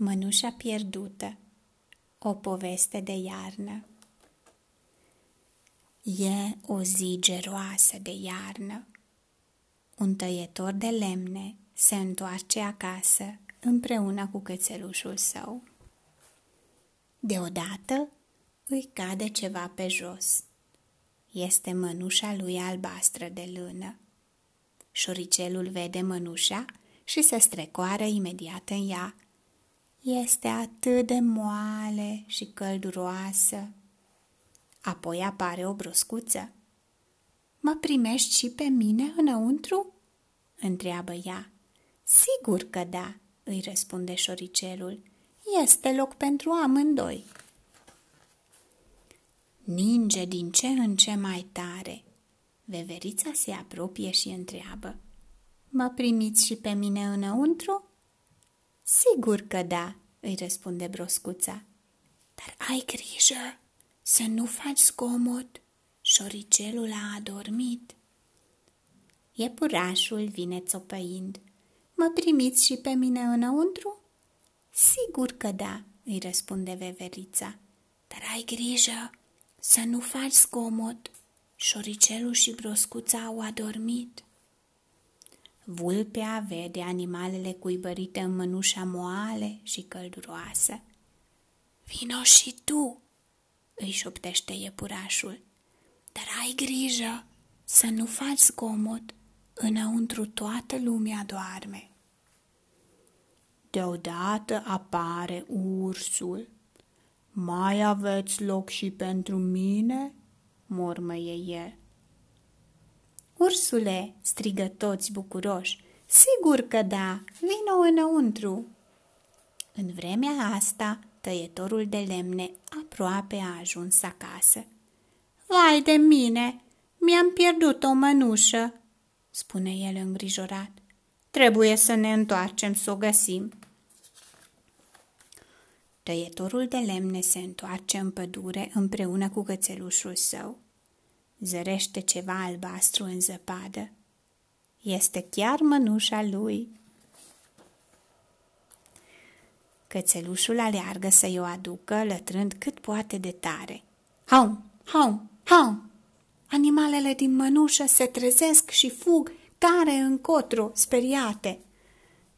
Mănușa pierdută O poveste de iarnă E o zi geroasă de iarnă. Un tăietor de lemne se întoarce acasă împreună cu cățelușul său. Deodată îi cade ceva pe jos. Este mănușa lui albastră de lână. Șoricelul vede mănușa și se strecoară imediat în ea. Este atât de moale și călduroasă. Apoi apare o broscuță. Mă primești și pe mine înăuntru?" întreabă ea. Sigur că da," îi răspunde șoricelul. Este loc pentru amândoi. Ninge din ce în ce mai tare. Veverița se apropie și întreabă. Mă primiți și pe mine înăuntru? Sigur că da, îi răspunde broscuța. Dar ai grijă să nu faci zgomot, șoricelul a adormit. Iepurașul vine țopăind. Mă primiți și pe mine înăuntru? Sigur că da, îi răspunde veverița. Dar ai grijă să nu faci zgomot. Șoricelul și broscuța au adormit. Vulpea vede animalele cuibărite în mănușa moale și călduroasă. Vino și tu, îi șoptește iepurașul, dar ai grijă să nu faci zgomot, înăuntru toată lumea doarme. Deodată apare ursul. Mai aveți loc și pentru mine?" mormăie el. Ursule, strigă toți bucuroși, sigur că da, vino înăuntru. În vremea asta, tăietorul de lemne aproape a ajuns acasă. Vai de mine, mi-am pierdut o mănușă, spune el îngrijorat. Trebuie să ne întoarcem să o găsim. Tăietorul de lemne se întoarce în pădure împreună cu cățelușul său. Zărește ceva albastru în zăpadă. Este chiar mănușa lui. Cățelușul aleargă să-i o aducă, lătrând cât poate de tare. Hau, hau, hau! Animalele din mănușă se trezesc și fug tare încotro, speriate.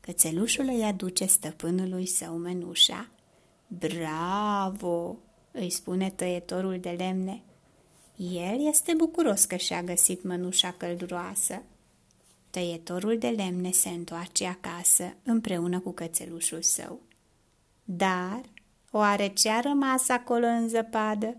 Cățelușul îi aduce stăpânului său mănușa. Bravo! îi spune tăietorul de lemne. El este bucuros că și-a găsit mănușa călduroasă. Tăietorul de lemne se întoarce acasă împreună cu cățelușul său. Dar, oare ce-a rămas acolo în zăpadă?